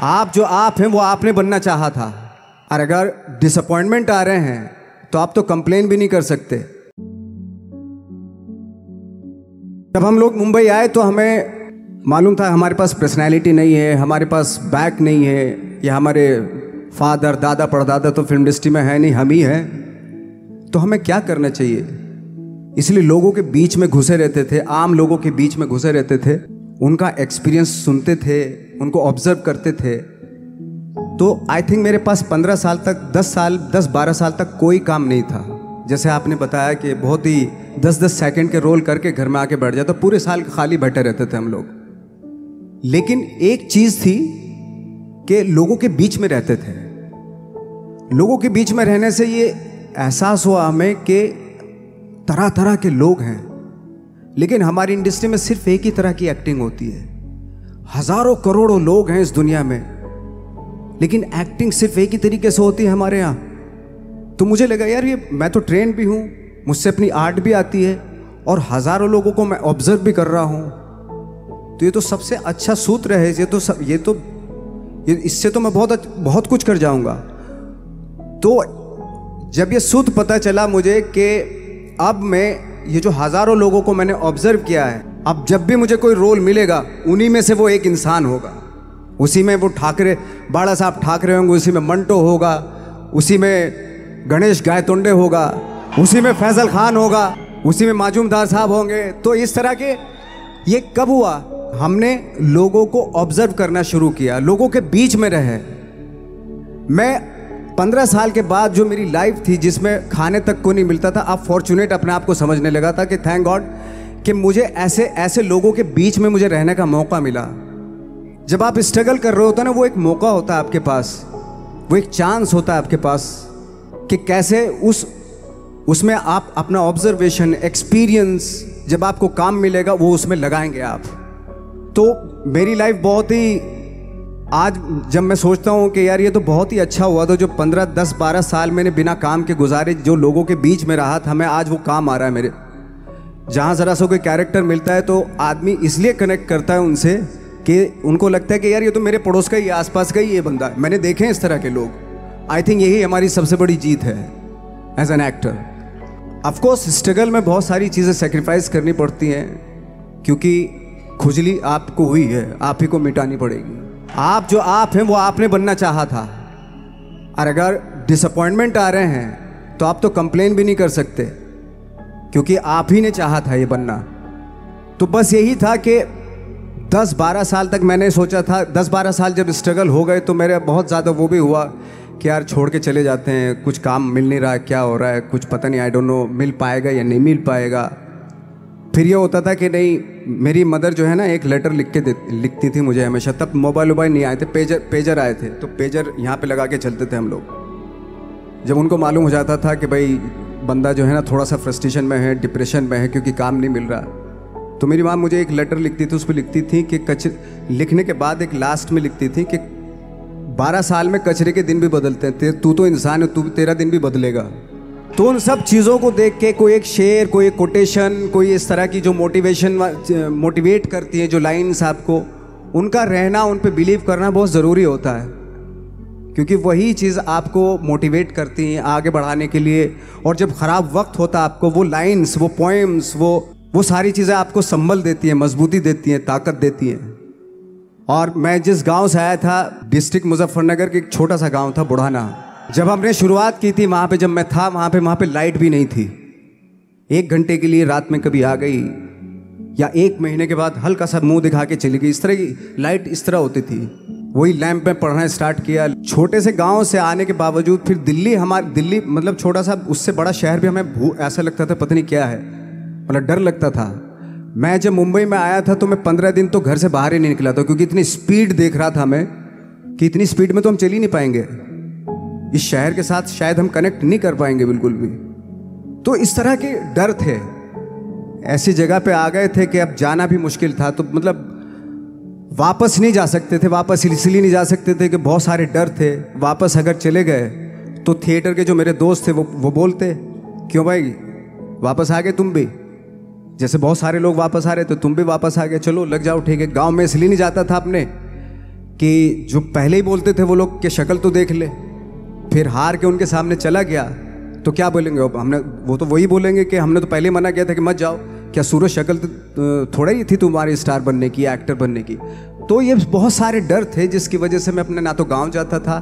आप जो आप हैं, वो आपने बनना चाहा था। और अगर डिसअपॉइंटमेंट आ रहे हैं तो आप तो कंप्लेन भी नहीं कर सकते। जब हम लोग मुंबई आए तो हमें मालूम था, हमारे पास पर्सनैलिटी नहीं है, हमारे पास बैक नहीं है, या हमारे फादर दादा, परदादा तो फ़िल्म इंडस्ट्री में है नहीं, हम ही हैं। तो हमें क्या करना चाहिए? इसलिए लोगों के बीच में घुसे रहते थे, आम लोगों के बीच में घुसे रहते थे, उनका एक्सपीरियंस सुनते थे उनको ऑब्ज़र्व करते थे तो आई थिंक मेरे पास पंद्रह साल तक, दस साल, दस बारह साल तक कोई काम नहीं था। जैसे आपने बताया कि बहुत ही दस दस सेकंड के रोल करके घर में आके बैठ जाए तो पूरे साल खाली बैठे रहते थे हम लोग। लेकिन एक चीज़ थी कि लोगों के बीच में रहते थे। लोगों के बीच में रहने से ये एहसास हुआ हमें कि तरह तरह के लोग हैं। लेकिन हमारी इंडस्ट्री में सिर्फ़ एक ही तरह की एक्टिंग होती है। हज़ारों करोड़ों लोग हैं इस दुनिया में। लेकिन एक्टिंग सिर्फ़ एक ही तरीके से होती है हमारे यहाँ। तो मुझे लगा, यार ये मैं तो ट्रेन भी हूँ, मुझसे अपनी आर्ट भी आती है और हज़ारों लोगों को मैं ऑब्ज़र्व भी कर रहा हूँ। तो ये तो सबसे अच्छा सूत्र है, ये तो सब, ये तो ये इससे तो मैं बहुत बहुत कुछ कर जाऊँगा। तो जब ये सूत्र पता चला मुझे कि अब मैं, ये जो हज़ारों लोगों को मैंने ऑब्ज़र्व किया है अब जब भी मुझे कोई रोल मिलेगा, उन्हीं में से वो एक इंसान होगा। उसी में वो ठाकरे, बाड़ा साहब ठाकरे होंगे, उसी में मंटो होगा, उसी में गणेश गायतोंडे होगा, उसी में फैजल खान होगा, उसी में माजूमदार साहब होंगे। तो इस तरह के ये कब हुआ? हमने लोगों को ऑब्ज़र्व करना शुरू किया। लोगों के बीच में रहे। मैं पंद्रह साल के बाद जो मेरी लाइफ थी, जिसमें खाने तक को नहीं मिलता था, अब फॉर्चुनेट अपने आप को समझने लगा था कि थैंक गॉड कि मुझे ऐसे ऐसे लोगों के बीच में मुझे रहने का मौका मिला। जब आप स्ट्रगल कर रहे होते ना, वो एक मौका होता है आपके पास। वो एक चांस होता है आपके पास कि कैसे उस, उसमें आप अपना ऑब्जर्वेशन एक्सपीरियंस जब आपको काम मिलेगा, वो उसमें लगाएँगे आप। तो मेरी लाइफ बहुत ही, आज जब मैं सोचता हूँ कि यार ये तो बहुत ही अच्छा हुआ था, जो पंद्रह, दस, बारह साल मैंने बिना काम के गुजारे, जो लोगों के बीच में रहा था, मैं आज वो काम आ रहा है मेरे जहाँ ज़रा सा कोई कैरेक्टर मिलता है तो आदमी इसलिए कनेक्ट करता है उनसे कि उनको लगता है कि यार ये तो मेरे पड़ोस का ही, आसपास का ही ये बंदा है। मैंने देखे हैं इस तरह के लोग। आई थिंक यही हमारी सबसे बड़ी जीत है as an actor of course struggle में बहुत सारी चीज़ें सेक्रीफाइस करनी पड़ती हैं, क्योंकि खुजली आपको हुई है, आप ही को मिटानी पड़ेगी। आप जो आप हैं, वो आपने बनना चाहा था। और अगर डिसअपॉइंटमेंट आ रहे हैं तो आप तो कंप्लेन भी नहीं कर सकते। क्योंकि आप ही ने चाहा था ये बनना। तो बस यही था कि 10-12 साल तक मैंने सोचा था 10-12 साल जब स्ट्रगल हो गए तो मेरे बहुत ज़्यादा वो भी हुआ कि यार छोड़ के चले जाते हैं, कुछ काम मिल नहीं रहा है, क्या हो रहा है, कुछ पता नहीं आई डोंट नो मिल पाएगा या नहीं मिल पाएगा। फिर ये होता था कि नहीं, मेरी मदर जो है ना, एक लेटर लिख के लिखती थी मुझे हमेशा, तब मोबाइल वोबाइल नहीं आए थे पेजर पेजर आए थे तो पेजर यहाँ पे लगा के चलते थे हम लोग। जब उनको मालूम हो जाता था कि भाई बंदा जो है ना थोड़ा सा फ्रस्ट्रेशन में है डिप्रेशन में है, क्योंकि काम नहीं मिल रहा। तो मेरी माँ मुझे एक लेटर लिखती थी उस पर लिखती थी कि कच, लिखने के बाद एक लास्ट में लिखती थी कि बारह साल में कचरे के दिन भी बदलते हैं, तू तो इंसान है, तू, तेरा दिन भी बदलेगा। तो उन सब चीज़ों को देख के कोई एक शेर, कोई एक कोटेशन कोई इस तरह की जो मोटिवेशन मोटिवेट करती है, जो लाइन्स आपको, उनका रहना, उन पर बिलीव करना बहुत ज़रूरी होता है। क्योंकि वही चीज़ आपको मोटिवेट करती हैं आगे बढ़ाने के लिए। और जब ख़राब वक्त होता है आपको, वो लाइन्स वो पोएम्स वो वो सारी चीज़ें आपको संभल देती हैं, मजबूती देती हैं, ताकत देती हैं। और मैं जिस गाँव से आया था डिस्ट्रिक्ट मुजफ्फरनगर के एक छोटा सा गाँव था, बुढ़ाना। जब हमने शुरुआत की थी वहाँ पे, जब मैं था वहाँ पे वहाँ पे लाइट भी नहीं थी। एक घंटे के लिए रात में कभी आ गई, या एक महीने के बाद हल्का सा मुँह दिखा के चली गई। इस तरह की लाइट इस तरह होती थी। वही लैंप में पढ़ना स्टार्ट किया। छोटे से गाँव से आने के बावजूद फिर दिल्ली हमारे दिल्ली मतलब छोटा सा उससे बड़ा शहर भी हमें ऐसा लगता था, पता नहीं क्या है। मतलब डर लगता था। मैं जब मुंबई में आया था तो मैं पंद्रह दिन तो घर से बाहर ही नहीं निकला था, क्योंकि इतनी स्पीड देख रहा था मैं कि इतनी स्पीड में तो हम चल ही नहीं पाएँगे। इस शहर के साथ शायद हम कनेक्ट नहीं कर पाएँगे बिल्कुल भी। तो इस तरह के डर थे। ऐसी जगह पे आ गए थे कि अब जाना भी मुश्किल था तो मतलब वापस नहीं जा सकते थे, वापस इसलिए नहीं जा सकते थे कि बहुत सारे डर थे। वापस अगर चले गए तो थिएटर के जो मेरे दोस्त थे, वो वो बोलते, क्यों भाई, वापस आ गए तुम भी? जैसे बहुत सारे लोग वापस आ रहे थे, तुम भी वापस आ गए, चलो लग जाओ, ठीक है। गाँव में इसलिए नहीं जाता था अपने कि जो पहले ही बोलते थे वो लोग के शक्ल तो देख ले, फिर हार के उनके सामने चला गया तो क्या बोलेंगे? हमने, वो तो वही बोलेंगे कि हमने तो पहले मना किया था कि मत जाओ। क्या सूरज शक्ल तो थोड़ा ही थी तुम्हारी स्टार बनने की, एक्टर बनने की? तो ये बहुत सारे डर थे जिसकी वजह से मैं अपने, ना तो गाँव जाता था,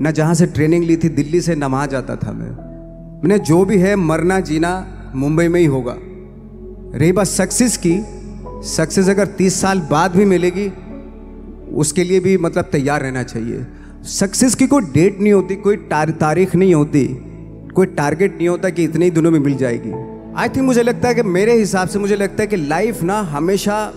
ना जहाँ से ट्रेनिंग ली थी, दिल्ली से ना वहाँ जाता था मैं। मैंने जो भी है, मरना जीना मुंबई में ही होगा। रही बात सक्सेस की, सक्सेस अगर तीस साल बाद भी मिलेगी, उसके लिए भी मतलब तैयार रहना चाहिए। सक्सेस की कोई डेट नहीं होती, कोई तारीख नहीं होती, कोई टारगेट नहीं होता कि इतने ही दिनों में मिल जाएगी। आई थिंक मुझे लगता है कि मेरे हिसाब से मुझे लगता है कि लाइफ ना हमेशा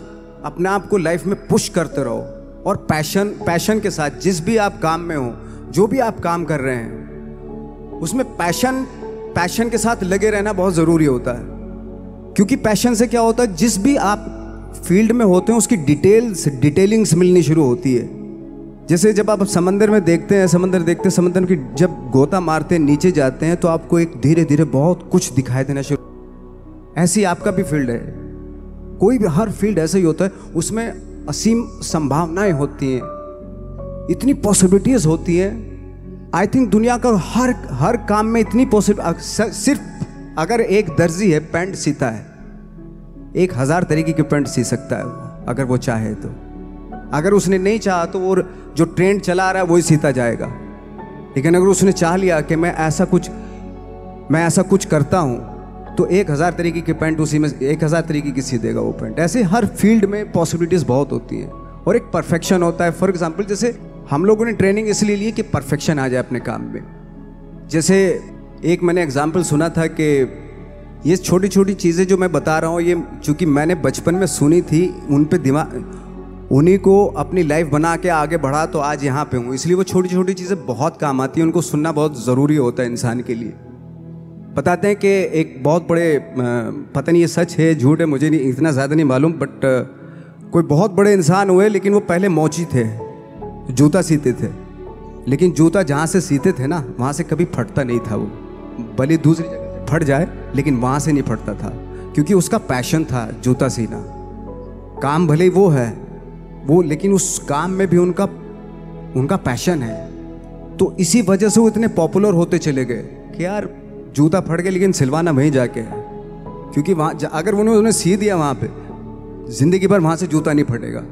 अपने आप को लाइफ में पुश करते रहो और पैशन पैशन के साथ जिस भी आप काम में हो, जो भी आप काम कर रहे हैं, उसमें पैशन पैशन के साथ लगे रहना बहुत ज़रूरी होता है। क्योंकि पैशन से क्या होता है, जिस भी आप फ़ील्ड में होते हैं, उसकी डिटेल्स डिटेलिंग्स मिलनी शुरू होती है। जैसे जब आप समंदर में देखते हैं, समंदर देखते हैं, समंदर की जब गोता मारते हैं, नीचे जाते हैं तो आपको एक धीरे धीरे बहुत कुछ दिखाई देना शुरू ऐसी आपका भी फ़ील्ड है। कोई भी, हर फ़ील्ड ऐसा ही होता है, उसमें असीम संभावनाएँ होती हैं। इतनी पॉसिबिलिटीज होती हैं। आई थिंक दुनिया का हर हर काम में इतनी पॉसिबल सिर्फ़ अगर एक दर्जी है, पेंट सीता है। एक हज़ार तरीके की पेंट सी सकता है अगर वो चाहे तो। अगर उसने नहीं चाहा तो वो जो ट्रेंड चला रहा है, वही सीता जाएगा। लेकिन अगर उसने चाह लिया कि मैं ऐसा कुछ, मैं ऐसा कुछ करता हूँ तो एक हज़ार तरीके की पेंट उसी में एक हज़ार तरीके की सी देगा वो पेंट। ऐसे हर फ़ील्ड में पॉसिबिलिटीज़ बहुत होती हैं। और एक परफेक्शन होता है। फॉर एग्ज़ाम्पल जैसे हम लोगों ने ट्रेनिंग इसलिए ली कि परफेक्शन आ जाए अपने काम में। जैसे एक मैंने एग्ज़ाम्पल सुना था कि ये छोटी छोटी चीज़ें जो मैं बता रहा हूँ, ये चूँकि मैंने बचपन में सुनी थी, उन पर दिमाग उन्हीं को अपनी लाइफ बना के आगे बढ़ा तो आज यहाँ पे हूँ। इसलिए वो छोटी छोटी चीज़ें बहुत काम आती हैं। उनको सुनना बहुत ज़रूरी होता है इंसान के लिए। बताते हैं कि एक बहुत बड़े पता नहीं ये सच है, झूठ है, मुझे नहीं, इतना ज़्यादा नहीं मालूम बट कोई बहुत बड़े इंसान हुए, लेकिन वो पहले मोची थे, जूता सीते थे। लेकिन जूता जहाँ से सीते थे ना, वहाँ से कभी फटता नहीं था वो। भले दूसरी जगह फट जाए, लेकिन वहाँ से नहीं फटता था, क्योंकि उसका पैशन था जूता सीना। काम भले वो है, वो, लेकिन उस काम में भी उनका उनका पैशन है। तो इसी वजह से वो इतने पॉपुलर होते चले गए कि यार जूता फट गया, लेकिन सिलवाना वहीं जाके है। क्योंकि वहाँ अगर उन्होंने उन्हें सी दिया वहाँ पे, ज़िंदगी भर वहाँ से जूता नहीं फटेगा